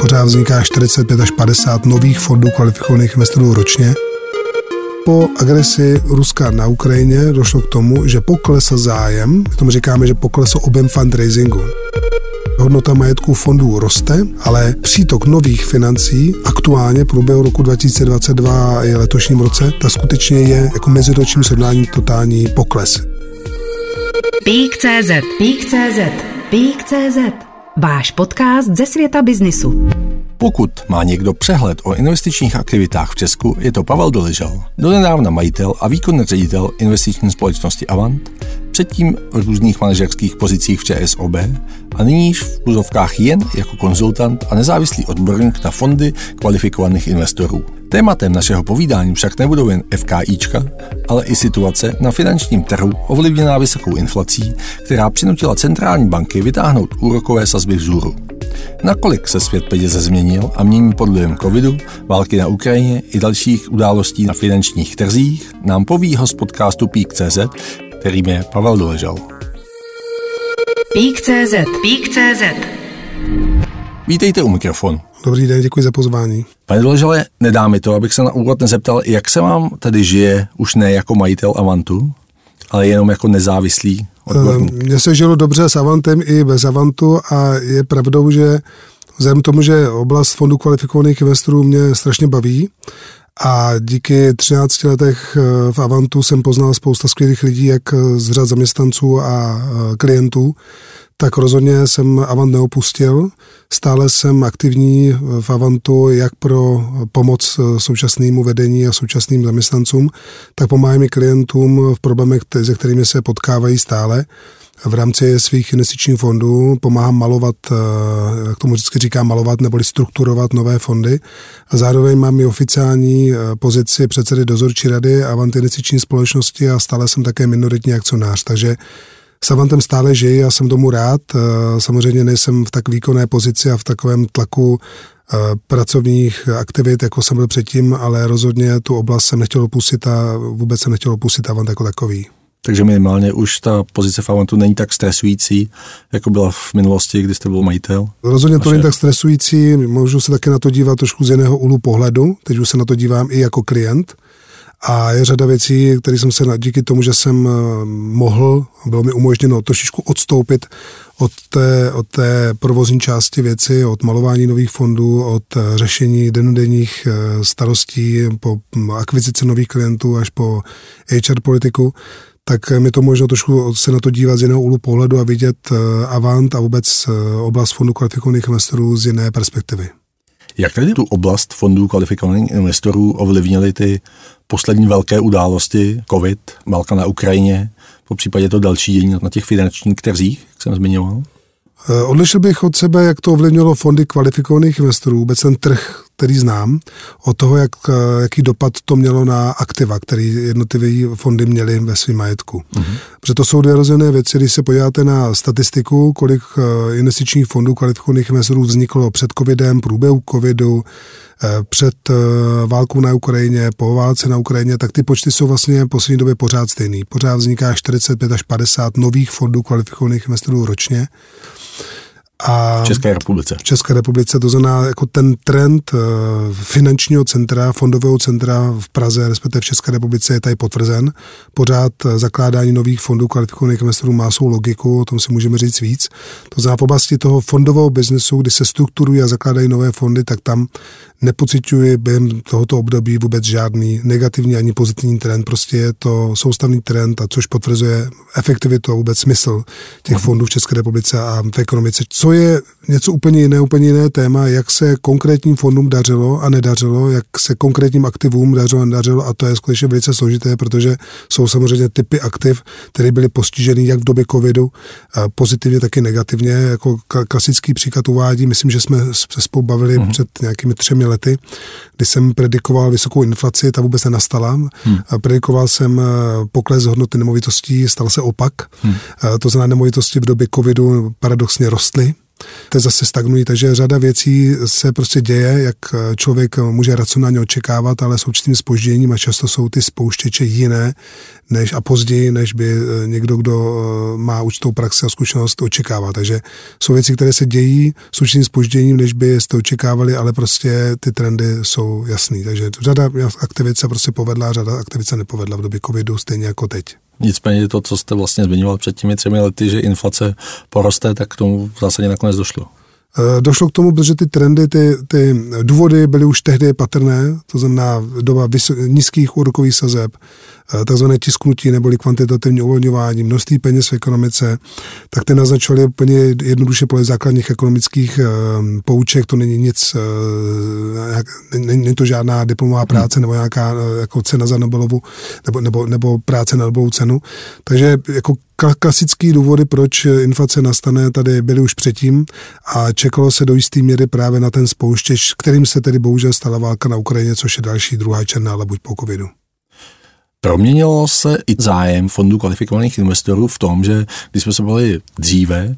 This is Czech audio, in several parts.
Pořád vzniká 45 až 50 nových fondů kvalifikovaných investorů ročně. Po agresi Ruska na Ukrajině došlo k tomu, že poklesl zájem, k tomu říkáme, že poklesl objem fundraisingu. Hodnota majetku fondů roste, ale přítok nových financí aktuálně v průběhu roku 2022 i letošním roce, ta skutečně je jako meziročním srovnání totální pokles. Pík.cz Pík.cz Pík.cz Váš podcast ze světa biznisu. Pokud má někdo přehled o investičních aktivitách v Česku, je to Pavel Doležal, donedávna majitel a výkonný ředitel investiční společnosti Avant, předtím v různých manažerských pozicích v ČSOB a nyní v úzovkách jen jako konzultant a nezávislý odborník na fondy kvalifikovaných investorů. Tématem našeho povídání však nebudou jen FKIčka, ale i situace na finančním trhu ovlivněná vysokou inflací, která přinutila centrální banky vytáhnout úrokové sazby vzhůru. Nakolik se svět peněz změnil a mění pod vlivem covidu, války na Ukrajině i dalších událostí na finančních trzích, nám poví host podcastu Peak.cz, kterým je Pavel Doležal. Pík.cz Pík.cz Vítejte u mikrofonu. Dobrý den, děkuji za pozvání. Pane Doležale, nedá mi to, abych se na úvod nezeptal, jak se vám tedy žije už ne jako majitel Avantu, ale jenom jako nezávislý odborník. Mně se žilo dobře s Avantem i bez Avantu a je pravdou, že vzhledem tomu, že oblast fondu kvalifikovaných investorů mě strašně baví a díky 13 letech eh, v Avantu jsem poznal spousta skvělých lidí, jak z řad zaměstnanců a eh, klientů, tak rozhodně jsem Avant neopustil. Stále jsem aktivní v Avantu jak pro pomoc současnému vedení a současným zaměstnancům, tak pomáhám i klientům v problémech, se kterými se potkávají stále. V rámci svých investičních fondů pomáhám malovat, k tomu vždycky říkám malovat neboli strukturovat nové fondy. A zároveň mám i oficiální pozici předsedy dozorčí rady Avant investiční společnosti a stále jsem také minoritní akcionář. Takže s Avantem stále žiji a jsem tomu rád. Samozřejmě nejsem v tak výkonné pozici a v takovém tlaku pracovních aktivit, jako jsem byl předtím, ale rozhodně tu oblast jsem nechtěl opustit a vůbec jsem nechtěl opustit Avant jako takový. Takže minimálně už ta pozice v Avantu není tak stresující, jako byla v minulosti, kdy jste byl majitel? Rozhodně to není tak stresující, můžu se také na to dívat trošku z jiného úhlu pohledu, teď už se na to dívám i jako klient. A je řada věcí, které jsem se díky tomu, že jsem mohl, bylo mi umožněno trošičku odstoupit od té, od té provozní části věci, od malování nových fondů, od řešení denodenních starostí, po akvizici nových klientů až po HR politiku, tak mi to možno trošku se na to dívat z jiného úhlu pohledu a vidět Avant a vůbec oblast fondu kvalifikovaných investorů z jiné perspektivy. Jak tedy tu oblast fondů kvalifikovaných investorů ovlivnily ty poslední velké události, COVID, válka na Ukrajině, po případě to další dění na těch finančních trzích, jak jsem zmiňoval? Odlišil bych od sebe, jak to ovlivnilo fondy kvalifikovaných investorů, vůbec ten trh, který znám, od toho, jak, jaký dopad to mělo na aktiva, který jednotlivé fondy měly ve svém majetku. Mm-hmm. Protože to jsou dvě rozené věci, když se podíváte na statistiku, kolik investičních fondů kvalifikovaných investorů vzniklo před covidem, průběhu covidu, před válkou na Ukrajině, po válce na Ukrajině, tak ty počty jsou vlastně v poslední době pořád stejný. Pořád vzniká 45 až 50 nových fondů kvalifikovaných investorů ročně. A v České republice. V České republice, to znamená jako ten trend finančního centra, fondového centra v Praze, respektive v České republice je tady potvrzen. Pořád zakládání nových fondů kvalifikovaných investorů má svou logiku, o tom si můžeme říct víc. To znamená v oblasti toho fondového biznesu, kdy se strukturují a zakládají nové fondy, tak tam nepocituji během tohoto období vůbec žádný negativní ani pozitivní trend. Prostě je to soustavný trend, a což potvrzuje efektivitu a vůbec smysl těch fondů v České republice a v ekonomice. Co je něco úplně jiné, úplně jiné téma, jak se konkrétním fondům dařilo a nedařilo, jak se konkrétním aktivům dařilo a nedařilo a to je skutečně velice složité, protože jsou samozřejmě typy aktiv, které byly postiženy jak v době covidu, pozitivně, tak i negativně. Jako klasický příklad uvádí, myslím, že jsme se spolu bavili uh-huh. před nějakými třemi lety, kdy jsem predikoval vysokou inflaci, ta vůbec nenastala. Hmm. Predikoval jsem pokles hodnoty nemovitostí, stal se opak. Hmm. To znamená, nemovitosti v době covidu paradoxně rostly To zase stagnují, takže řada věcí se prostě děje, jak člověk může racionálně očekávat, ale s určitým spožděním a často jsou ty spouštěče jiné než a později, než by eh, někdo, kdo eh, má určitou praxi a zkušenost, očekával. Takže jsou věci, které se dějí s určitým spožděním, než by jste očekávali, ale prostě ty trendy jsou jasný. Takže řada aktivit se prostě povedla, řada aktivit se nepovedla v době covidu, stejně jako teď. Nicméně to, co jste vlastně zmiňoval před těmi třemi lety, že inflace poroste, tak k tomu v zásadě nakonec došlo. Eh, došlo k tomu, protože ty trendy, ty, ty důvody byly už tehdy patrné, to znamená doba nízkých úrokových sazeb, takzvané tisknutí neboli kvantitativní uvolňování, množství peněz v ekonomice, tak ty naznačovaly úplně jednoduše podle základních ekonomických um, pouček, to není nic, uh, není, to žádná diplomová hmm. práce nebo nějaká jako cena za Nobelovu nebo, nebo, nebo práce na Nobelovu cenu. Takže jako klasické důvody, proč inflace nastane, tady byly už předtím a čekalo se do jisté míry právě na ten spouštěč, kterým se tedy bohužel stala válka na Ukrajině, což je další druhá černá ale buď po covidu. Proměnilo se i zájem fondů kvalifikovaných investorů v tom, že když jsme se byli dříve,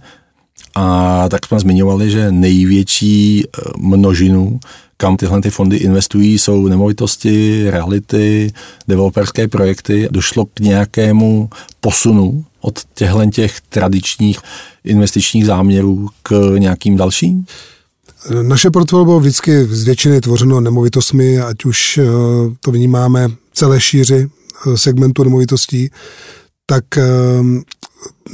a tak jsme zmiňovali, že největší eh, množinu, kam tyhle ty fondy investují, jsou nemovitosti, reality, developerské projekty. Došlo k nějakému posunu od těchto těch tradičních investičních záměrů k nějakým dalším? Naše portfolio bylo vždycky z většiny tvořeno nemovitostmi, ať už eh, to vnímáme celé šíři segmentu nemovitostí, tak eh,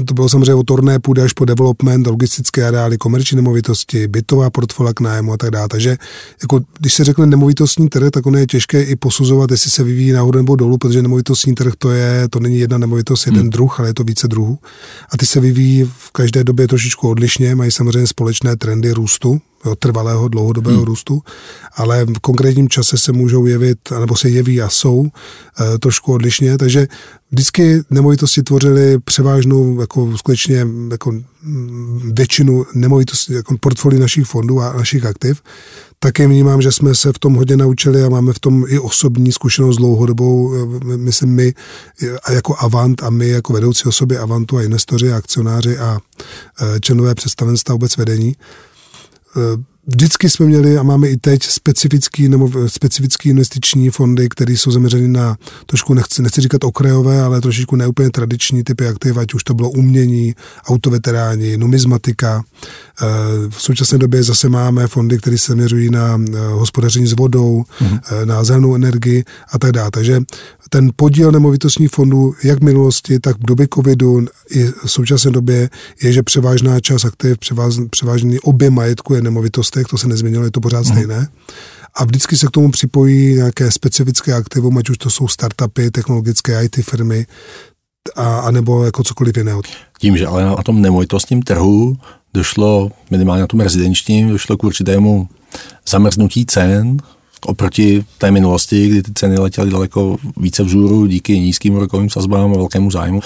to bylo samozřejmě od torné půdy až po development, logistické areály, komerční nemovitosti, bytová portfolia k nájmu a tak dále. Takže jako, když se řekne nemovitostní trh, tak ono je těžké i posuzovat, jestli se vyvíjí nahoru nebo dolů, protože nemovitostní trh to je, to není jedna nemovitost, jeden hmm. druh, ale je to více druhů. A ty se vyvíjí v každé době trošičku odlišně, mají samozřejmě společné trendy růstu, trvalého dlouhodobého hmm. růstu, ale v konkrétním čase se můžou jevit, nebo se jeví a jsou e, trošku odlišně, takže vždycky nemovitosti tvořily převážnou jako skutečně jako mm, většinu nemovitostí, jako portfolii našich fondů a našich aktiv. Také vnímám, že jsme se v tom hodně naučili a máme v tom i osobní zkušenost dlouhodobou, e, myslím my a jako Avant a my jako vedoucí osoby Avantu a investoři a akcionáři a členové představenstva vůbec vedení the Vždycky jsme měli a máme i teď specifický nebo specifický investiční fondy, které jsou zaměřeny na trošku, nechci, nechci říkat okrajové, ale trošičku neúplně tradiční typy aktiv, ať už to bylo umění, autoveteráni, numizmatika. Eh, v současné době zase máme fondy, které se zaměřují na eh, hospodaření s vodou, mm-hmm. na zelenou energii a tak dále. Takže ten podíl nemovitostních fondů, jak v minulosti, tak v době covidu i v současné době je, že převážná část aktiv, převážný objem majetku je nemovitostech, to se nezměnilo, je to pořád mhm. stejné. A vždycky se k tomu připojí nějaké specifické aktivum, ať už to jsou startupy, technologické IT firmy, a, a nebo jako cokoliv jiného. Tím, že ale na tom nemovitostním trhu došlo, minimálně na tom rezidenčním, došlo k určitému zamrznutí cen, oproti té minulosti, kdy ty ceny letěly daleko více vzhůru díky nízkým rokovým sazbám a velkému zájmu.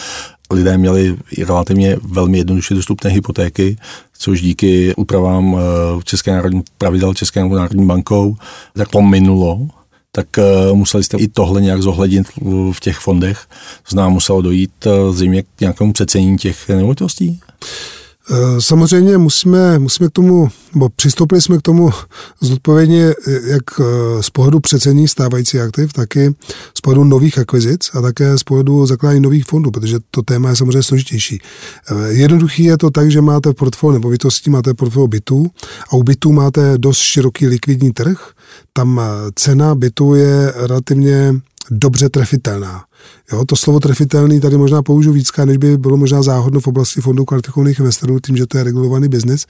Lidé měli relativně velmi jednoduše dostupné hypotéky, což díky úpravám eh, České národní pravidel České národní bankou tak pominulo tak uh, museli jste i tohle nějak zohlednit v těch fondech. Znamená, muselo dojít uh, zřejmě k nějakému přecenění těch nemovitostí? Eh, samozřejmě musíme, musíme k tomu, nebo přistoupili jsme k tomu zodpovědně jak eh, z pohledu přecení stávající aktiv, taky z pohledu nových akvizic a také z pohledu zakládání nových fondů, protože to téma je samozřejmě složitější. Eh, jednoduchý je to tak, že máte portfolio nemovitostí, máte portfolio bytů a u bytů máte dost široký likvidní trh. Tam cena bytu je relativně dobře trefitelná. Jo, to slovo trefitelný tady možná použiju víc, než by bylo možná záhodno v oblasti fondů kvalifikovaných investorů, tím, že to je regulovaný biznis,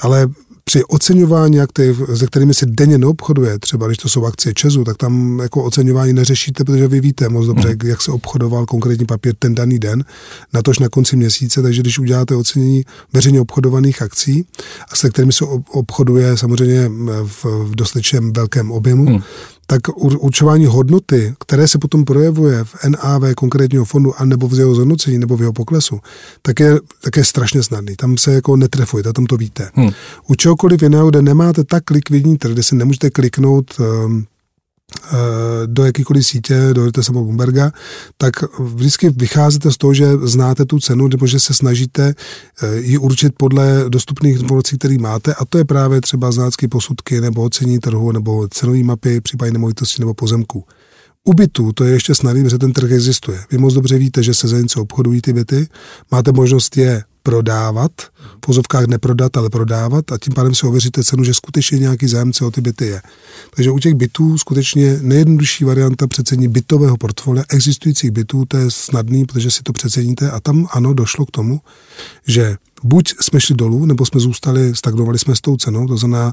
ale při oceňování aktiv, se kterými se denně neobchoduje, třeba když to jsou akcie Česu, tak tam jako oceňování neřešíte, protože vy víte moc dobře, mm. jak se obchodoval konkrétní papír ten daný den, na tož na konci měsíce, takže když uděláte ocenění veřejně obchodovaných akcí, a se kterými se obchoduje samozřejmě v, v dostatečném velkém objemu, mm tak určování hodnoty, které se potom projevuje v NAV konkrétního fondu, anebo v jeho zhodnocení, nebo v jeho poklesu, tak je, tak je strašně snadný. Tam se jako netrefujete, tam to víte. Hmm. U čehokoliv jiného, kde nemáte tak likvidní trh, kde si nemůžete kliknout um, do jakýkoliv sítě, do samého Bloomberga, tak vždycky vycházíte z toho, že znáte tu cenu, nebo že se snažíte eh, ji určit podle dostupných informací, které máte, a to je právě třeba znácké posudky, nebo ocení trhu, nebo cenové mapy, případně nemovitosti nebo pozemků. U bytů to je ještě snadný, protože ten trh existuje. Vy moc dobře víte, že se za něco obchodují ty byty, máte možnost je prodávat, v pozovkách neprodat, ale prodávat a tím pádem si ověříte cenu, že skutečně nějaký zájemce o ty byty je. Takže u těch bytů skutečně nejjednodušší varianta přecení bytového portfolia existujících bytů, to je snadný, protože si to přeceníte a tam ano, došlo k tomu, že buď jsme šli dolů, nebo jsme zůstali, stagnovali jsme s tou cenou, to znamená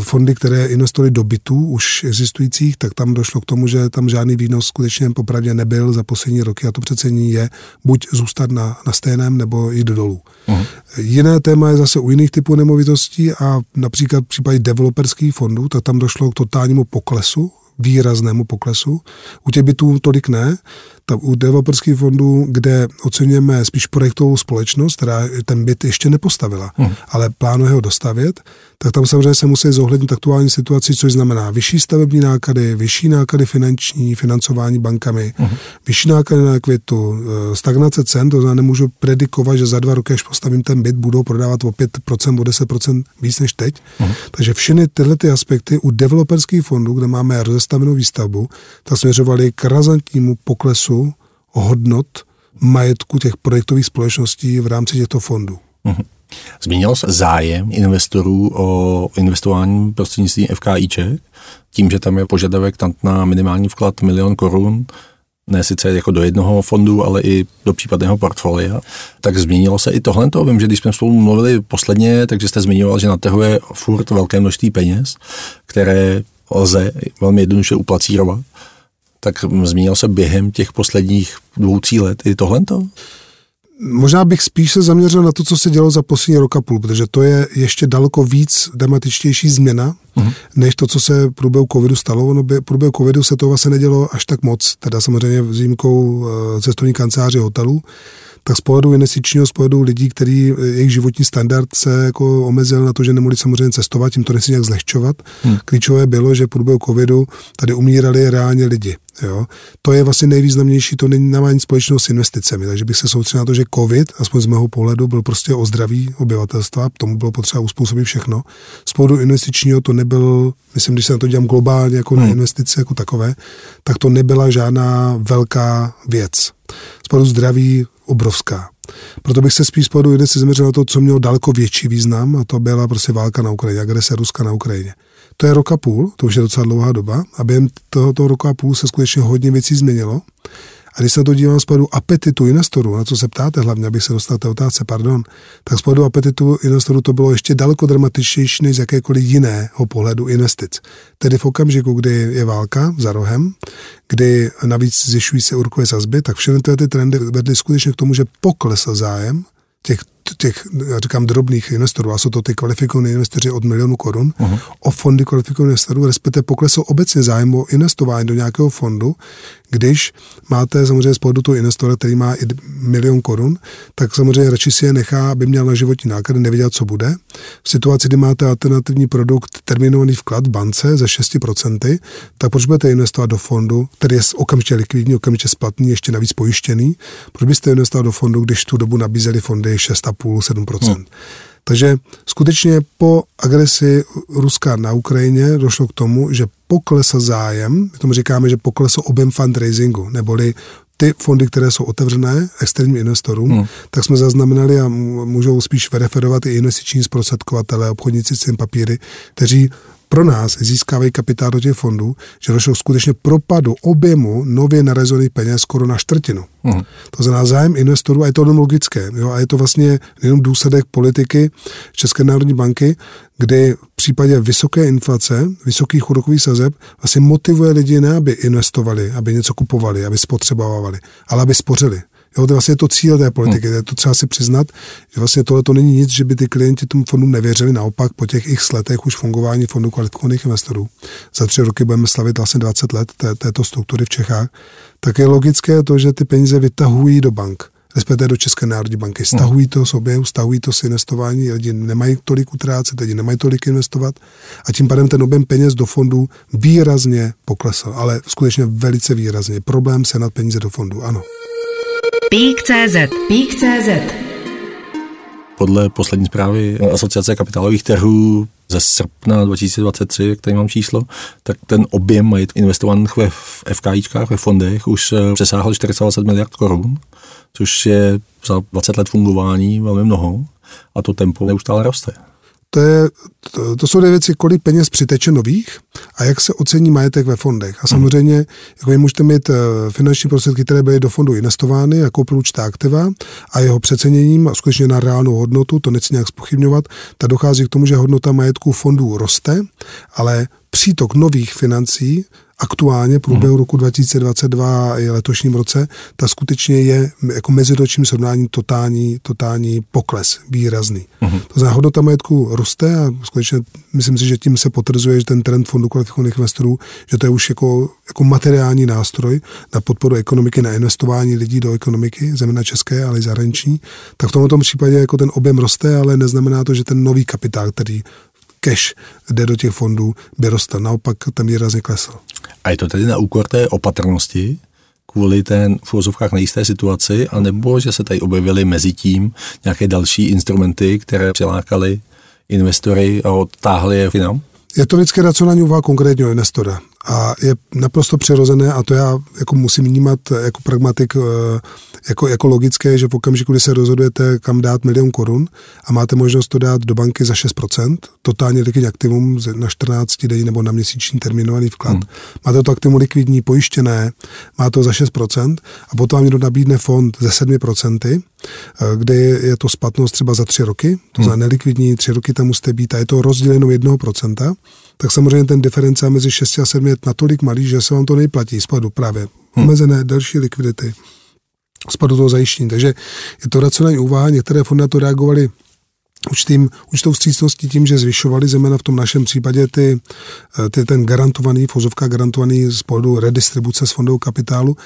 fondy, které investovaly do bytů už existujících, tak tam došlo k tomu, že tam žádný výnos skutečně popravdě nebyl za poslední roky a to přecení je buď zůstat na, na stejném, nebo jít dolů. Uh-huh. Jiné téma je zase u jiných typů nemovitostí a například v případě developerských fondů, tak tam došlo k totálnímu poklesu výraznému poklesu. U těch bytů tolik ne, tam u developerských fondů, kde oceňujeme spíš projektovou společnost, která ten byt ještě nepostavila, hmm. ale plánuje ho dostavět, tak tam samozřejmě se musí zohlednit aktuální situaci, což znamená vyšší stavební náklady, vyšší náklady finanční, financování bankami, hmm. vyšší náklady na kvitu, eh, stagnace cen, to znamená, nemůžu predikovat, že za dva roky, až postavím ten byt, budou prodávat o 5%, o 10% víc než teď. Hmm. Takže všechny tyhle ty aspekty u developerských fondů, kde máme rozestavenou výstavbu, tak směřovaly k razantnímu poklesu hodnot majetku těch projektových společností v rámci těchto fondů. Mhm. Změnilo se zájem investorů o investování prostřednictvím FKIček, tím, že tam je požadavek na minimální vklad milion korun, ne sice jako do jednoho fondu, ale i do případného portfolia, tak změnilo se i tohle. Vím, že když jsme spolu mluvili posledně, takže jste zmiňoval, že na trhu je furt velké množství peněz, které lze velmi jednoduše uplacírovat tak změnil se během těch posledních dvou, tří let i tohle? Možná bych spíš se zaměřil na to, co se dělo za poslední rok a půl, protože to je ještě daleko víc dramatičtější změna, uh-huh. než to, co se v průběhu covidu stalo. No, v průběhu covidu se to vlastně nedělo až tak moc, teda samozřejmě s výjimkou eh, cestovní kanceláři hotelů, tak z pohledu investičního, z pohledu lidí, který eh, jejich životní standard se jako omezil na to, že nemohli samozřejmě cestovat, tím to nechci nějak zlehčovat. Hmm. Klíčové bylo, že v průběhu covidu tady umírali reálně lidi. Jo? To je vlastně nejvýznamnější, to není, nemá nic společného s investicemi, takže bych se soustředil na to, že COVID, aspoň z mého pohledu, byl prostě o zdraví obyvatelstva, tomu bylo potřeba uspůsobit všechno. Z pohledu investičního to nebyl, myslím, když se na to dělám globálně jako hmm. na investice jako takové, tak to nebyla žádná velká věc. Z pohledu zdraví obrovská. Proto bych se spíš pohledu investice zaměřil na to, co mělo daleko větší význam, a to byla prostě válka na Ukrajině, agrese Ruska na Ukrajině. To je rok a půl, to už je docela dlouhá doba a během tohoto roku a půl se skutečně hodně věcí změnilo. A když se to dívám z pohledu apetitu investorů, na co se ptáte hlavně, abych se dostal té otázce, pardon, tak z pohledu apetitu investorů to bylo ještě daleko dramatičtější než z jakékoliv jiného pohledu investic. Tedy v okamžiku, kdy je válka za rohem, kdy navíc zvyšují se úrokové sazby, tak všechny ty trendy vedly skutečně k tomu, že poklesl zájem těch těch, já říkám, drobných investorů, a jsou to ty kvalifikovaní investoři od milionu korun, uh-huh. o fondy kvalifikovaných investorů, respektive poklesl obecně zájem o investování do nějakého fondu, když máte samozřejmě z pohledu toho investora, který má i milion korun, tak samozřejmě radši si je nechá, aby měl na životní náklady, nevěděl, co bude. V situaci, kdy máte alternativní produkt, terminovaný vklad v bance ze 6%, tak proč budete investovat do fondu, který je okamžitě likvidní, okamžitě splatný, ještě navíc pojištěný? Proč byste investoval do fondu, když tu dobu nabízeli fondy 6,5-7%? Hmm. Takže skutečně po agresi Ruska na Ukrajině došlo k tomu, že poklesl zájem, my tomu říkáme, že poklesl objem fundraisingu, neboli ty fondy, které jsou otevřené externím investorům, hmm. tak jsme zaznamenali a můžou spíš referovat i investiční zprostředkovatele, obchodníci s tím papíry, kteří pro nás získávají kapitál do těch fondů, že došlo skutečně propadu objemu nově narezených peněz skoro na čtvrtinu. Hmm. To znamená zájem investorů a je to jenom logické. Jo, a je to vlastně jenom důsledek politiky České národní banky, kdy v případě vysoké inflace, vysokých úrokových sazeb, vlastně motivuje lidi ne, aby investovali, aby něco kupovali, aby spotřebovali, ale aby spořili. Jo, to je vlastně to cíl té politiky, hmm. to třeba si přiznat, že vlastně tohle to není nic, že by ty klienti tomu fondu nevěřili, naopak po těch x letech už fungování fondu kvalifikovaných investorů. Za tři roky budeme slavit vlastně 20 let té, této struktury v Čechách, tak je logické to, že ty peníze vytahují do bank respektive do České národní banky. Stahují to sobě, stahují to si investování, lidi nemají tolik utrácet, lidi nemají tolik investovat a tím pádem ten objem peněz do fondu výrazně poklesl, ale skutečně velice výrazně. Problém se nad peníze do fondu, ano. Pík.cz Pík.cz Podle poslední zprávy Asociace kapitálových trhů ze srpna 2023, jak tady mám číslo, tak ten objem mají investovaných ve FKIčkách, ve fondech, už eh, přesáhl 420 miliard korun, což je za 20 let fungování velmi mnoho a to tempo neustále roste. To, je, to, to jsou dvě věci, kolik peněz přiteče nových a jak se ocení majetek ve fondech. A samozřejmě, jako vy můžete mít eh, finanční prostředky, které byly do fondu investovány jako určitá aktiva a jeho přeceněním skutečně na reálnou hodnotu, to nechci nějak spochybňovat, tak dochází k tomu, že hodnota majetku fondů roste, ale přítok nových financí aktuálně průběhu hmm. roku 2022 i letošním roce, ta skutečně je jako meziročním srovnáním totální, totální pokles, výrazný. Hmm. To znamená, hodnota majetku roste a skutečně myslím si, že tím se potvrzuje, že ten trend fondu kvalifikovaných investorů, že to je už jako, jako materiální nástroj na podporu ekonomiky, na investování lidí do ekonomiky, země české, ale i zahraniční, tak v tomto případě jako ten objem roste, ale neznamená to, že ten nový kapitál, který cash jde do těch fondů, by rostl. Naopak ten výrazně klesl. A je to tedy na úkor té opatrnosti, kvůli té v úvozovkách nejisté situaci, anebo že se tady objevily mezi tím nějaké další instrumenty, které přilákaly investory a odtáhly je finám? Je to vždycky racionální úvaha konkrétního investora. A je naprosto přirozené, a to já jako musím vnímat jako pragmatik, eh, jako, jako logické, že v okamžiku, kdy se rozhodujete, kam dát milion korun a máte možnost to dát do banky za 6%, totálně likvidní aktivum na 14 denní nebo na měsíční terminovaný vklad, hmm. máte to aktivum likvidní pojištěné, má to za 6% a potom vám někdo nabídne fond ze 7%, eh, kde je to splatnost třeba za 3 roky, to hmm. znamená nelikvidní, 3 roky tam musíte být a je to rozděleno 1%, tak samozřejmě ten diferenciál mezi 6 a 7 je natolik malý, že se vám to nejplatí spadu právě hmm. omezené další likvidity spadu toho zajištění. Takže je to racionální úvaha, některé fondy na to reagovaly určitým, určitou vstřícností tím, že zvyšovali zejména v tom našem případě ty, eh, ty ten garantovaný, fozovka garantovaný z pohledu redistribuce z fondového kapitálu,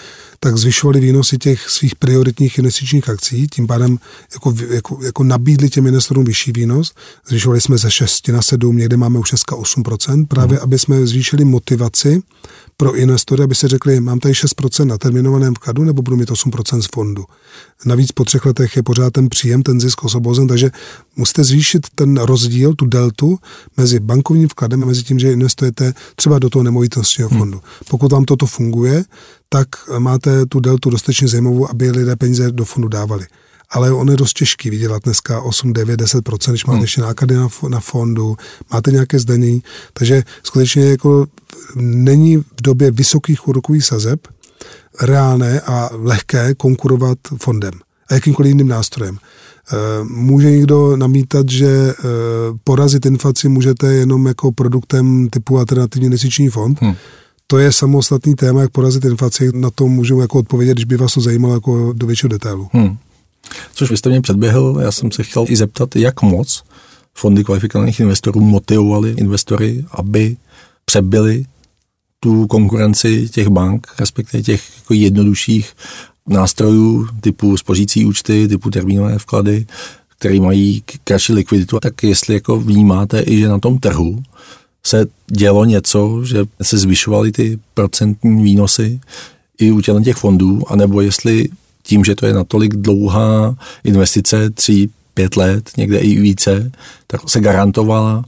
tak zvyšovali výnosy těch svých prioritních investičních akcí, tím pádem jako, jako, jako nabídli těm investorům vyšší výnos. Zvyšovali jsme ze 6 na 7, někde máme už 6 8%, právě hmm. aby jsme zvýšili motivaci pro investory, aby se řekli, mám tady 6% na terminovaném vkladu nebo budu mít 8% z fondu. Navíc po třech letech je pořád ten příjem, ten zisk osobozen, takže musíte zvýšit ten rozdíl, tu deltu mezi bankovním vkladem a mezi tím, že investujete třeba do toho nemovitostního hmm. fondu. Hmm. Pokud vám toto funguje, tak máte tu deltu dostatečně zajímavou, aby lidé peníze do fondu dávali ale on je dost těžký vydělat dneska 8, 9, 10 když máte hmm. ještě náklady na, na fondu, máte nějaké zdanění, takže skutečně jako není v době vysokých úrokových sazeb reálné a lehké konkurovat fondem a jakýmkoliv jiným nástrojem. Eh, může někdo namítat, že eh, porazit inflaci můžete jenom jako produktem typu alternativní investiční fond. Hmm. To je samostatný téma, jak porazit inflaci. Na to můžu jako odpovědět, když by vás to zajímalo jako do většího detailu. Hmm. Což vy jste mě předběhl, já jsem se chtěl i zeptat, jak moc fondy kvalifikovaných investorů motivovali investory, aby přebyli tu konkurenci těch bank, respektive těch jako jednodušších nástrojů typu spořící účty, typu termínové vklady, které mají kratší likviditu, tak jestli jako vnímáte i, že na tom trhu se dělo něco, že se zvyšovaly ty procentní výnosy i u těch fondů, anebo jestli tím, že to je natolik dlouhá investice, tři, pět let, někde i více, tak se garantovala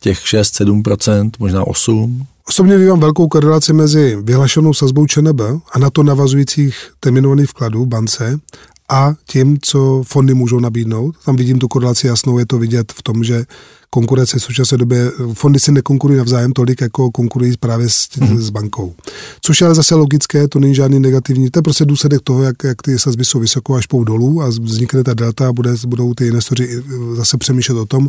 těch 6-7%, možná 8%. Osobně vnímám velkou korelaci mezi vyhlašenou sazbou ČNB a na to navazujících terminovaných vkladů bance a tím, co fondy můžou nabídnout. Tam vidím tu korelaci jasnou, je to vidět v tom, že konkurence v současné době, fondy si nekonkurují navzájem tolik, jako konkurují právě s, mm. s bankou. Což je ale zase logické, to není žádný negativní, to je prostě důsledek toho, jak, jak ty sazby jsou vysoko až pou dolů a vznikne ta delta a bude, budou ty investoři zase přemýšlet o tom,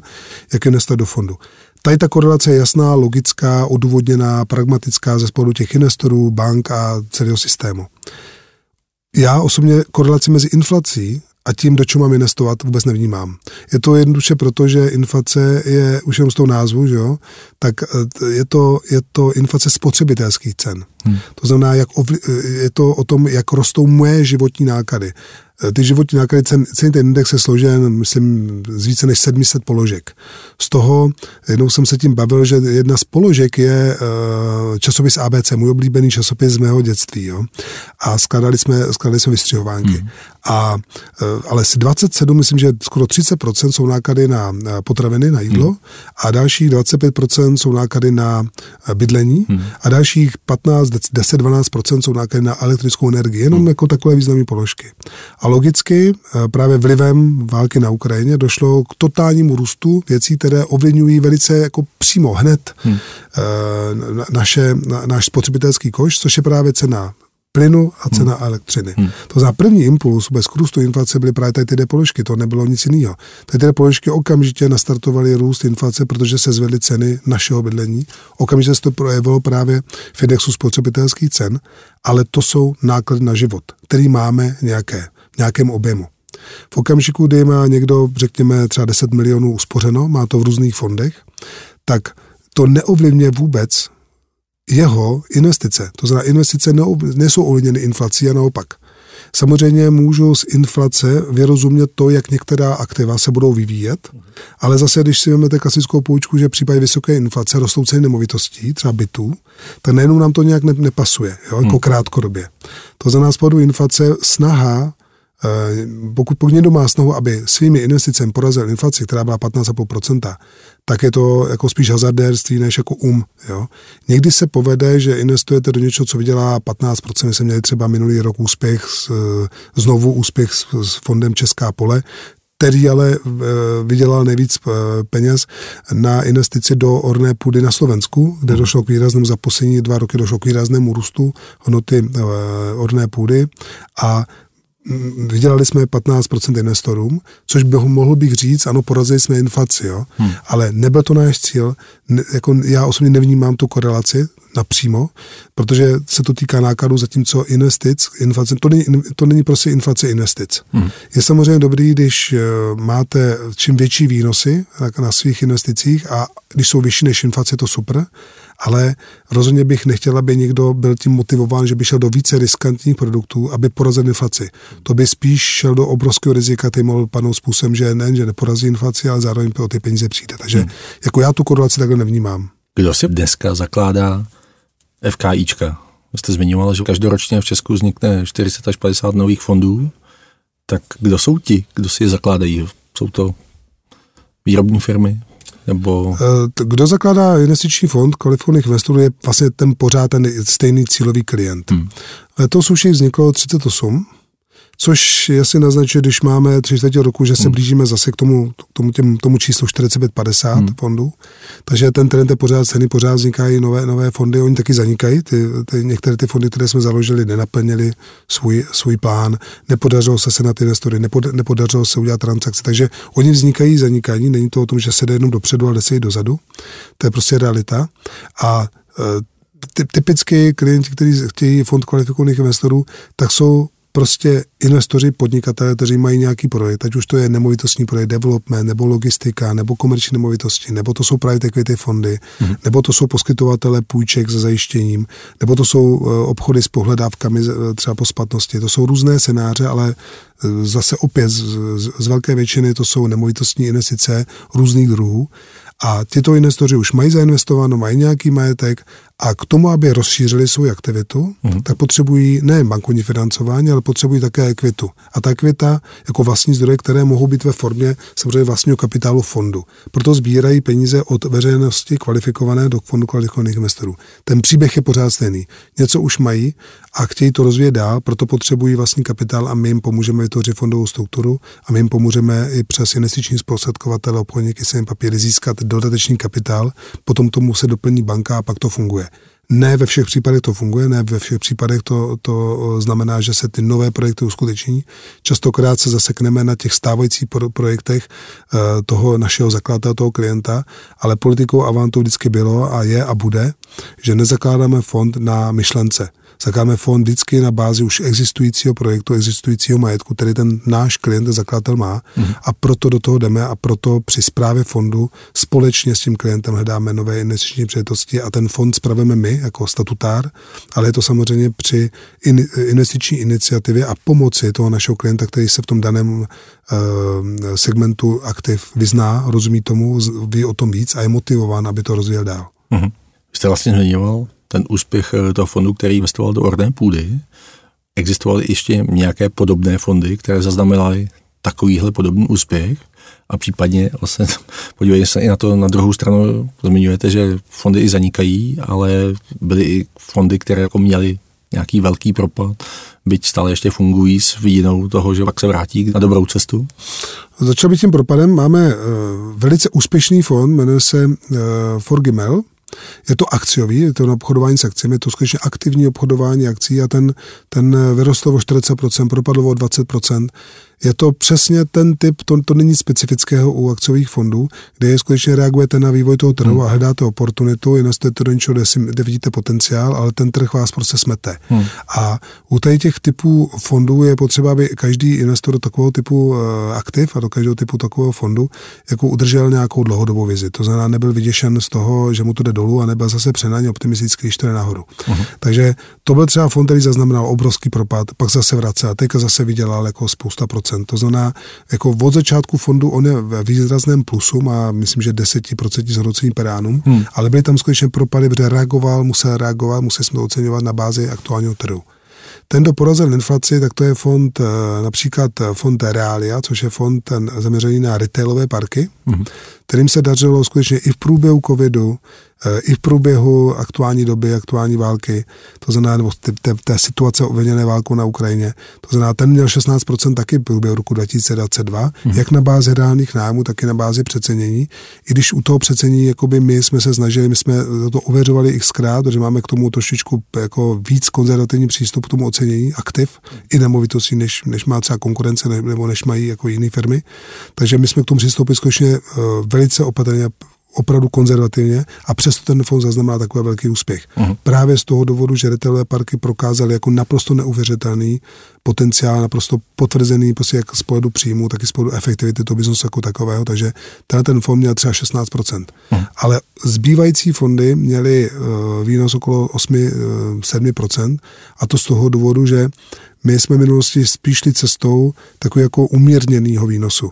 jak investovat do fondu. Tady ta korelace je jasná, logická, odůvodněná, pragmatická ze spodu těch investorů, bank a celého systému. Já osobně korelaci mezi inflací a tím, do čeho mám investovat, vůbec nevnímám. Je to jednoduše proto, že inflace je už jenom z toho názvu, že jo, tak eh, je to, je to inflace spotřebitelských cen. Hmm. To znamená, jak ovli, je to o tom, jak rostou moje životní náklady. Ty životní náklady, celý ten index je složen, myslím, z více než 700 položek. Z toho, jednou jsem se tím bavil, že jedna z položek je uh, časopis ABC, můj oblíbený časopis z mého dětství. Jo? A skladali jsme, skladali jsme vystřihovánky. Hmm. A, uh, ale si 27, myslím, že skoro 30% jsou náklady na potraviny, na jídlo hmm. a dalších 25% jsou náklady na bydlení hmm. a dalších 15, 10, 12% jsou náklady na elektrickou energii. Jenom hmm. jako takové významné položky. A logicky eh, právě vlivem války na Ukrajině došlo k totálnímu růstu věcí, které ovlivňují velice jako přímo hned hmm. naše, na, náš spotřebitelský koš, což je právě cena plynu a cena hmm. elektřiny. Hmm. To za první impuls k růstu inflace byly právě tady ty dvě položky, to nebylo nic jiného. Tady ty položky okamžitě nastartovaly růst inflace, protože se zvedly ceny našeho bydlení. Okamžitě se to projevilo právě v indexu spotřebitelských cen, ale to jsou náklady na život, který máme nějaké nějakém objemu. V okamžiku, kdy má někdo, řekněme, třeba 10 milionů uspořeno, má to v různých fondech, tak to neovlivňuje vůbec jeho investice. To znamená, investice nejsou ovlivněny inflací a naopak. Samozřejmě můžu z inflace vyrozumět to, jak některá aktiva se budou vyvíjet, ale zase, když si vezmete klasickou poučku, že v případě vysoké inflace rostou ceny nemovitostí, třeba bytů, tak najednou nám to nějak nepasuje, jo, jako hmm. krátkodobě. To znamená, z inflace snaha pokud, pokud někdo má snahu, aby svými investicemi porazil inflaci, která byla 15,5%, tak je to jako spíš hazardérství než jako um. Jo? Někdy se povede, že investujete do něčeho, co vydělá 15%. My jsme měli třeba minulý rok úspěch, s, znovu úspěch s, s fondem Česká pole, který ale eh, vydělal nejvíc eh, peněz na investici do orné půdy na Slovensku, kde mhm. došlo k výraznému, za poslední dva roky došlo k výraznému růstu hodnoty orné půdy a vydělali jsme 15% investorům, což by mohl bych říct, ano, porazili jsme inflaci, jo? Hmm. ale nebyl to náš cíl. Ne, jako já osobně nevnímám tu korelaci napřímo, protože se to týká nákladů, zatímco investic, inflace, to není, to není prostě inflace investic. Hmm. Je samozřejmě dobrý, když eh, máte čím větší výnosy na svých investicích a když jsou vyšší než inflace, je to super, ale rozhodně bych nechtěl, aby někdo byl tím motivován, že by šel do více riskantních produktů, aby porazil inflaci. To by spíš šel do obrovského rizika, který mohl padnout způsobem, že ne, že neporazí inflaci, ale zároveň o ty peníze přijde. Takže hmm. jako já tu korelaci takhle nevnímám. Kdo si dneska zakládá FKIčka? Jste zmiňoval, že každoročně v Česku vznikne 40 až 50 nových fondů. Tak kdo jsou ti, kdo si je zakládají? Jsou to výrobní firmy, nebo... Eh, kdo zakládá investiční fond kvalifikovaných investorů je vlastně ten pořád ten stejný cílový klient. Hmm. Letos už jich vzniklo 38 což jasně naznačuje, když máme tři čtvrtě roku, že se hmm. blížíme zase k tomu, k tomu, těm, tomu číslu 45-50 hmm. fondů. Takže ten trend je pořád ceny, pořád vznikají nové, nové fondy, oni taky zanikají. Ty, ty, některé ty fondy, které jsme založili, nenaplnili svůj, svůj plán, nepodařilo se se na ty investory, nepod, nepodařilo se udělat transakce. Takže oni vznikají, zanikají, není to o tom, že se jde jenom dopředu, ale se jde dozadu. To je prostě realita. A e, typicky klienti, kteří chtějí fond kvalifikovaných investorů, tak jsou prostě investoři, podnikatelé, kteří mají nějaký projekt, ať už to je nemovitostní projekt, development, nebo logistika, nebo komerční nemovitosti, nebo to jsou private equity fondy, mm-hmm. nebo to jsou poskytovatele půjček se zajištěním, nebo to jsou eh, obchody s pohledávkami eh, třeba po splatnosti. To jsou různé scénáře, ale eh, zase opět z, z, z velké většiny to jsou nemovitostní investice různých druhů. A tyto investoři už mají zainvestováno, mají nějaký majetek a k tomu, aby rozšířili svou aktivitu, mm. tak potřebují ne bankovní financování, ale potřebují také ekvitu. A ta ekvita jako vlastní zdroje, které mohou být ve formě samozřejmě vlastního kapitálu fondu. Proto sbírají peníze od veřejnosti kvalifikované do fondu kvalifikovaných investorů. Ten příběh je pořád stejný. Něco už mají a chtějí to rozvíjet dál, proto potřebují vlastní kapitál a my jim pomůžeme vytvořit fondovou strukturu a my jim pomůžeme i přes investiční zprostředkovatele, obchodníky se papíry získat dodatečný kapitál, potom tomu se doplní banka a pak to funguje. Ne ve všech případech to funguje, ne ve všech případech to, to znamená, že se ty nové projekty uskuteční. Častokrát se zasekneme na těch stávajících pro, projektech uh, toho našeho zakladatele, toho klienta, ale politikou Avantu vždycky bylo a je a bude, že nezakládáme fond na myšlence zakládáme fond vždycky na bázi už existujícího projektu, existujícího majetku, který ten náš klient, zakladatel má mm. a proto do toho jdeme a proto při správě fondu společně s tím klientem hledáme nové investiční příležitosti a ten fond spravujeme my jako statutár, ale je to samozřejmě při in, investiční iniciativě a pomoci toho našeho klienta, který se v tom daném uh, segmentu aktiv vyzná, rozumí tomu, ví o tom víc a je motivován, aby to rozvíjel dál. Mm-hmm. Vy jste vlastně zmiňoval ten úspěch eh, toho fondu, který investoval do orné půdy. Existovaly ještě nějaké podobné fondy, které zaznamenaly takovýhle podobný úspěch? a případně vlastně podívejte se i na to na druhou stranu, zmiňujete, že fondy i zanikají, ale byly i fondy, které jako měly nějaký velký propad, byť stále ještě fungují s vidinou toho, že pak se vrátí na dobrou cestu? Začal bych tím propadem. Máme uh, velice úspěšný fond, jmenuje se uh, Forgimel. Je to akciový, je to na obchodování s akcemi, je to skutečně aktivní obchodování akcí a ten, ten vyrostl o 40%, propadl o 20% je to přesně ten typ, to, to není specifického u akciových fondů, kde je skutečně reagujete na vývoj toho trhu hmm. a hledáte oportunitu, investujete do něčeho, kde, si, kde vidíte potenciál, ale ten trh vás prostě smete. Hmm. A u tady těch typů fondů je potřeba, aby každý investor do takového typu uh, aktiv a do každého typu takového fondu jako udržel nějakou dlouhodobou vizi. To znamená, nebyl vyděšen z toho, že mu to jde dolů a nebyl zase přenáně optimistický, když to jde nahoru. Hmm. Takže to byl třeba fond, který zaznamenal obrovský propad, pak zase vrace a teďka zase vydělal jako spousta procent to znamená, jako od začátku fondu on je ve výrazném plusu, má myslím, že 10% zhodnocení per annum, hmm. ale byly tam skutečně propady, protože reagoval, musel reagovat, museli jsme to oceňovat na bázi aktuálního trhu. Ten, kdo porazil inflaci, tak to je fond, eh, například fond Realia, což je fond ten zaměřený na retailové parky, hmm. kterým se dařilo skutečně i v průběhu covidu, Eh, i v průběhu aktuální doby, aktuální války, to znamená, nebo té, té, té situace ověněné válkou na Ukrajině, to znamená, ten měl 16% taky v průběhu roku 2022, hmm. jak na bázi reálných nájmů, tak i na bázi přecenění. I když u toho přecenění, jakoby my jsme se snažili, my jsme to ověřovali xkrát, protože máme k tomu trošičku jako víc konzervativní přístup k tomu ocenění aktiv i nemovitostí, než, než má třeba konkurence nebo než mají jako jiné firmy. Takže my jsme k tomu přistoupili skutečně uh, velice opatrně opravdu konzervativně a přesto ten fond zaznamená takový velký úspěch. Uh-huh. Právě z toho důvodu, že retailové parky prokázaly jako naprosto neuvěřitelný potenciál, naprosto potvrzený prostě jak z pohledu příjmu, tak i z pohledu efektivity toho biznesu jako takového, takže tenhle ten fond měl třeba 16%. Uh-huh. Ale zbývající fondy měly uh, výnos okolo 8-7% uh, a to z toho důvodu, že my jsme v minulosti spíš šli cestou takového jako umírněného výnosu.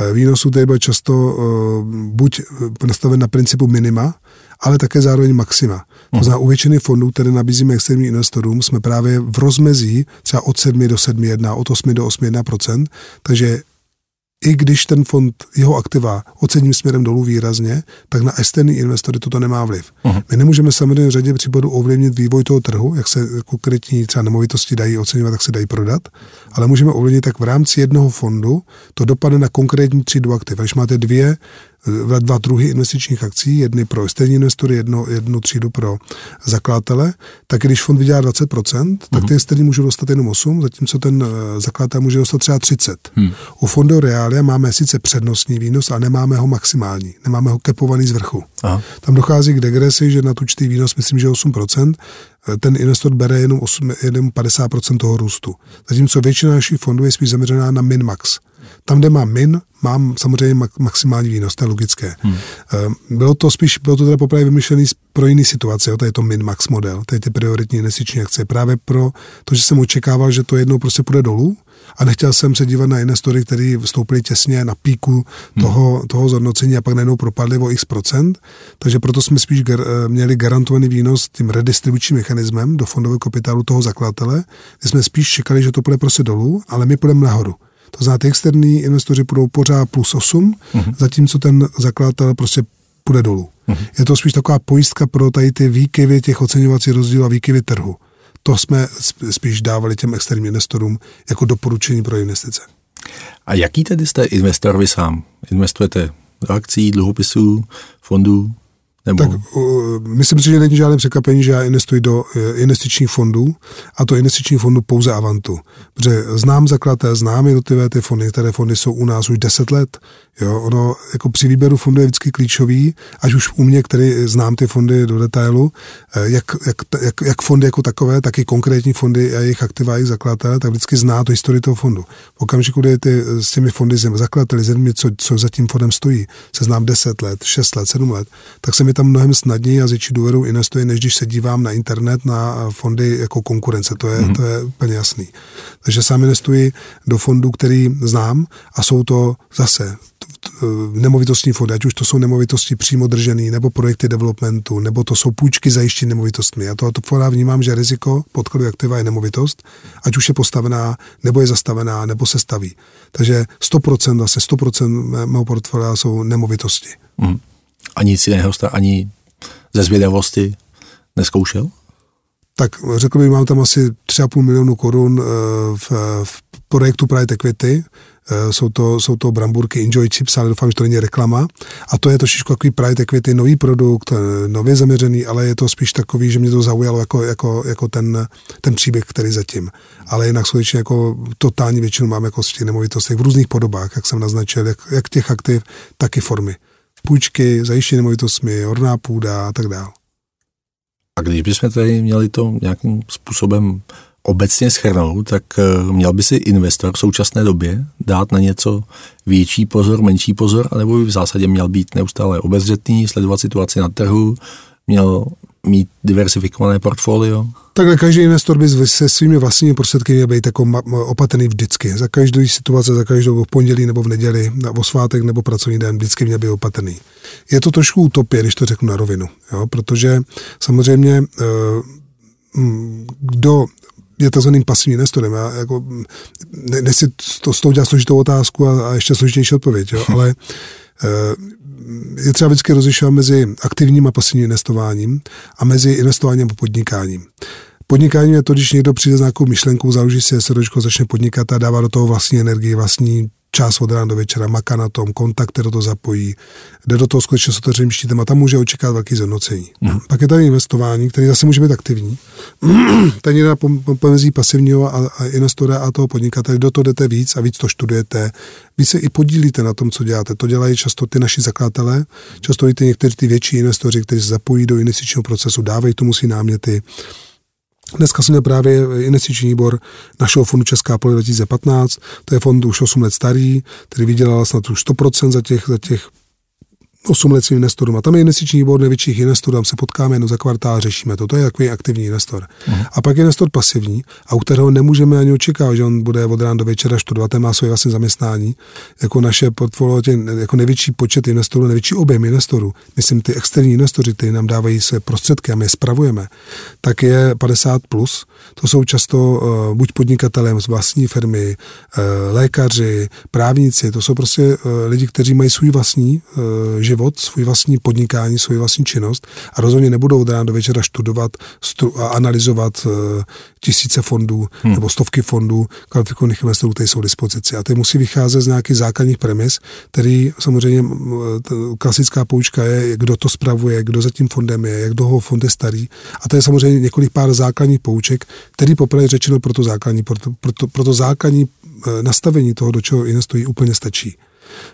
Eh, výnosu tady byl často uh, buď nastaven na principu minima, ale také zároveň maxima. To hmm. znamená, u většiny fondů, které nabízíme externím investorům, jsme právě v rozmezí třeba od 7 do 7,1, od 8 do 8,1%, takže i když ten fond, jeho aktiva ocením směrem dolů výrazně, tak na externí investory toto nemá vliv. Uh-huh. My nemůžeme samozřejmě v řadě případů ovlivnit vývoj toho trhu, jak se konkrétní třeba nemovitosti dají oceňovat, tak se dají prodat, ale můžeme ovlivnit tak v rámci jednoho fondu to dopadne na konkrétní třídu aktiv. Když máte dvě dva druhy investičních akcí, jedny pro externí investory, jedno, jednu třídu pro zakladatele, tak když fond vydělá 20%, uh-huh. tak mhm. ty externí můžou dostat jenom 8, zatímco ten eh, zakladatel může dostat třeba 30. Hmm. U fondu Realia máme sice přednostní výnos, a nemáme ho maximální, nemáme ho kepovaný z vrchu. Aha. Tam dochází k degresi, že na tu čtý výnos myslím, že 8%, eh, ten investor bere jenom, 8, jenom 50% toho růstu. Zatímco většina našich fondů je spíš zaměřená na min-max. Tam, kde mám min, mám samozřejmě maximální výnos, to je logické. Hmm. Eh, bylo to spíš, bylo to teda poprvé vymyšlený pro jiný situace, jo, to je to min-max model, je ty prioritní investiční akce. Právě pro to, že jsem očekával, že to jednou prostě půjde dolů, a nechtěl jsem se dívat na investory, kteří vstoupili těsně na píku hmm. toho, toho zhodnocení a pak najednou propadli o x procent. Takže proto jsme spíš gar, eh, měli garantovaný výnos tím redistribučním mechanismem do fondového kapitálu toho zakladatele, kdy jsme spíš čekali, že to půjde prostě dolů, ale my půjdeme nahoru. To znamená, ty externí investoři budou pořád plus 8, uh-huh. zatímco ten zakladatel prostě půjde dolů. Uh-huh. Je to spíš taková pojistka pro tady ty výkyvy těch oceňovací rozdíl a výkyvy trhu. To jsme spíš dávali těm externím investorům jako doporučení pro investice. A jaký tedy jste investor vy sám? Investujete do akcí, dluhopisů, fondů? Nebo... Tak uh, myslím si, že není žádné překvapení, že já investuji do uh, investičních fondů a to investičních fondů pouze Avantu. Protože znám zakladatel, znám jednotlivé ty fondy, které fondy jsou u nás už 10 let. Jo, ono jako při výběru fondu je vždycky klíčový, až už u mě, který znám ty fondy do detailu, eh, jak, jak, jak, jak fondy jako takové, tak i konkrétní fondy a jejich aktiva, jejich zakladatele, tak vždycky zná to historii toho fondu. V okamžiku, kdy ty s těmi fondy zakladateli, země, co, co za tím fondem stojí, se znám 10 let, 6 let, 7 let, tak se mi tam mnohem snadněji a s větší důvěrou investuje, než když se dívám na internet na fondy jako konkurence. To je, mm-hmm. to je úplně jasný. Takže sám investuji do fondů, který znám a jsou to zase nemovitostní fondy, ať už to jsou nemovitosti přímo držené, nebo projekty developmentu, nebo to jsou půjčky zajištěné nemovitostmi. Já to, pořád vnímám, že riziko podkladu aktiva je nemovitost, ať už je postavená, nebo je zastavená, nebo se staví. Takže 100%, zase 100% mého portfolia jsou nemovitosti. Mm. A nic jiného jste ani ze zvědavosti neskoušel? Tak řekl bych, mám tam asi 3,5 milionu korun eh, v, v projektu Private Equity, Eh, jsou to, jsou to bramburky Enjoy Chips, ale doufám, že to není reklama. A to je trošičku takový Pride Equity, nový produkt, eh, nově zaměřený, ale je to spíš takový, že mě to zaujalo jako, jako, jako ten, ten příběh, který zatím. Ale jinak skutečně jako totální většinu mám jako z těch nemovitostech v různých podobách, jak jsem naznačil, jak, jak těch aktiv, tak i formy. Půjčky, zajištění nemovitostmi, orná půda a tak dále. A když bychom tady měli to nějakým způsobem obecně schrnout, tak eh, měl by si investor v současné době dát na něco větší pozor, menší pozor, anebo by v zásadě měl být neustále obezřetný, sledovat situaci na trhu, měl mít diversifikované portfolio? Takhle každý investor by se svými vlastními prostředky měl být jako opatrný vždycky. Za každou situaci, za každou v pondělí nebo v neděli, o svátek nebo pracovní den, vždycky měl být opatrný. Je to trošku utopie, když to řeknu na rovinu, jo? protože samozřejmě eh, kdo je takzvaným pasivním investorem. Já jako, ne, nechci to, s tou dělat složitou otázku a, a ještě složitější odpověď, jo, ale eh, je třeba vždycky rozlišovat mezi aktivním a pasivním investováním a mezi investováním a podnikáním. Podnikání je to, když někdo přijde s nějakou myšlenkou, založí si SROčko, začne podnikat a dává do toho vlastní energii, vlastní čas od rána do večera, maká na tom, kontakty do toho zapojí, jde do toho skutečně s otevřeným štítem a tam může očekávat velký zhodnocení. Mm. Pak je tady investování, který zase může být aktivní. Ten je pomezí pasivního a, a investora a toho podnikatele, do toho jdete víc a víc to studujete, víc se i podílíte na tom, co děláte. To dělají často ty naši zakladatelé, často i ty někteří ty větší investoři, kteří se zapojí do investičního procesu, dávají tomu si náměty, Dneska jsem měl právě investiční výbor našeho fondu Česká pole 2015. To je fond už 8 let starý, který vydělal snad už 100% za těch, za těch 8 let svým investorům. A tam je investiční výbor největších investorů, tam se potkáme jenom za kvartál, řešíme to. To je takový aktivní investor. Uh-huh. A pak je investor pasivní, a u kterého nemůžeme ani očekávat, že on bude od rána do večera studovat, ten má svoje vlastní zaměstnání. Jako naše portfolio, tě, jako největší počet investorů, největší objem investorů, myslím ty externí investoři, kteří nám dávají své prostředky a my je spravujeme, tak je 50 plus. To jsou často uh, buď podnikatelé z vlastní firmy, uh, lékaři, právníci, to jsou prostě uh, lidi, kteří mají svůj vlastní uh, život, svůj vlastní podnikání, svůj vlastní činnost a rozhodně nebudou od rána do večera studovat a analyzovat uh, tisíce fondů hmm. nebo stovky fondů kvalifikovaných investorů, které jsou k dispozici. A ty musí vycházet z nějakých základních premis, který samozřejmě klasická poučka je, kdo to spravuje, kdo za tím fondem je, jak dlouho fond je starý. A to je samozřejmě několik pár základních pouček, který poprvé řečeno pro to základní, pro to, pro to, pro to základní e, nastavení toho, do čeho investují, úplně stačí.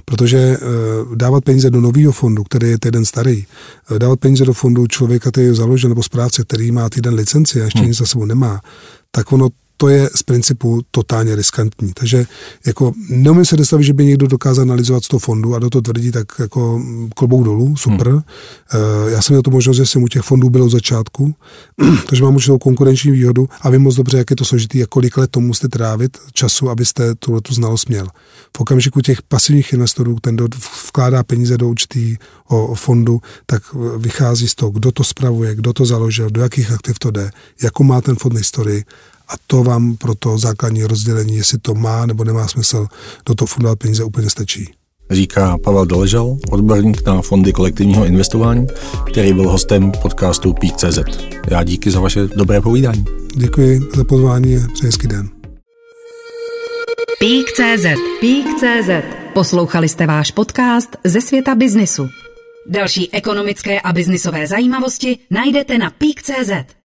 Protože uh, dávat peníze do nového fondu, který je týden starý, uh, dávat peníze do fondu člověka, který je založen, nebo správce, který má týden licenci a ještě hmm. nic za sebou nemá, tak ono to je z principu totálně riskantní. Takže jako neumím se představit, že by někdo dokázal analyzovat 100 fondů a do toho tvrdí tak jako klobou dolů, super. Hmm. Eh, já jsem měl tu možnost, že jsem u těch fondů byl od začátku, takže mám určitou konkurenční výhodu a vím moc dobře, jak je to složitý, jak kolik let to musíte trávit času, abyste tuhle tu znalost měl. V okamžiku těch pasivních investorů, ten do, vkládá peníze do určitého fondu, tak vychází z toho, kdo to spravuje, kdo to založil, do jakých aktiv to jde, jakou má ten fond historii a to vám pro to základní rozdělení, jestli to má nebo nemá smysl, do toho fundovat peníze úplně stačí. Říká Pavel Doležal, odborník na fondy kolektivního investování, který byl hostem podcastu Peak.cz. Já díky za vaše dobré povídání. Děkuji za pozvání a přeji hezký den. Peak.cz Peak.cz Poslouchali jste váš podcast ze světa biznisu. Další ekonomické a biznisové zajímavosti najdete na Peak.cz.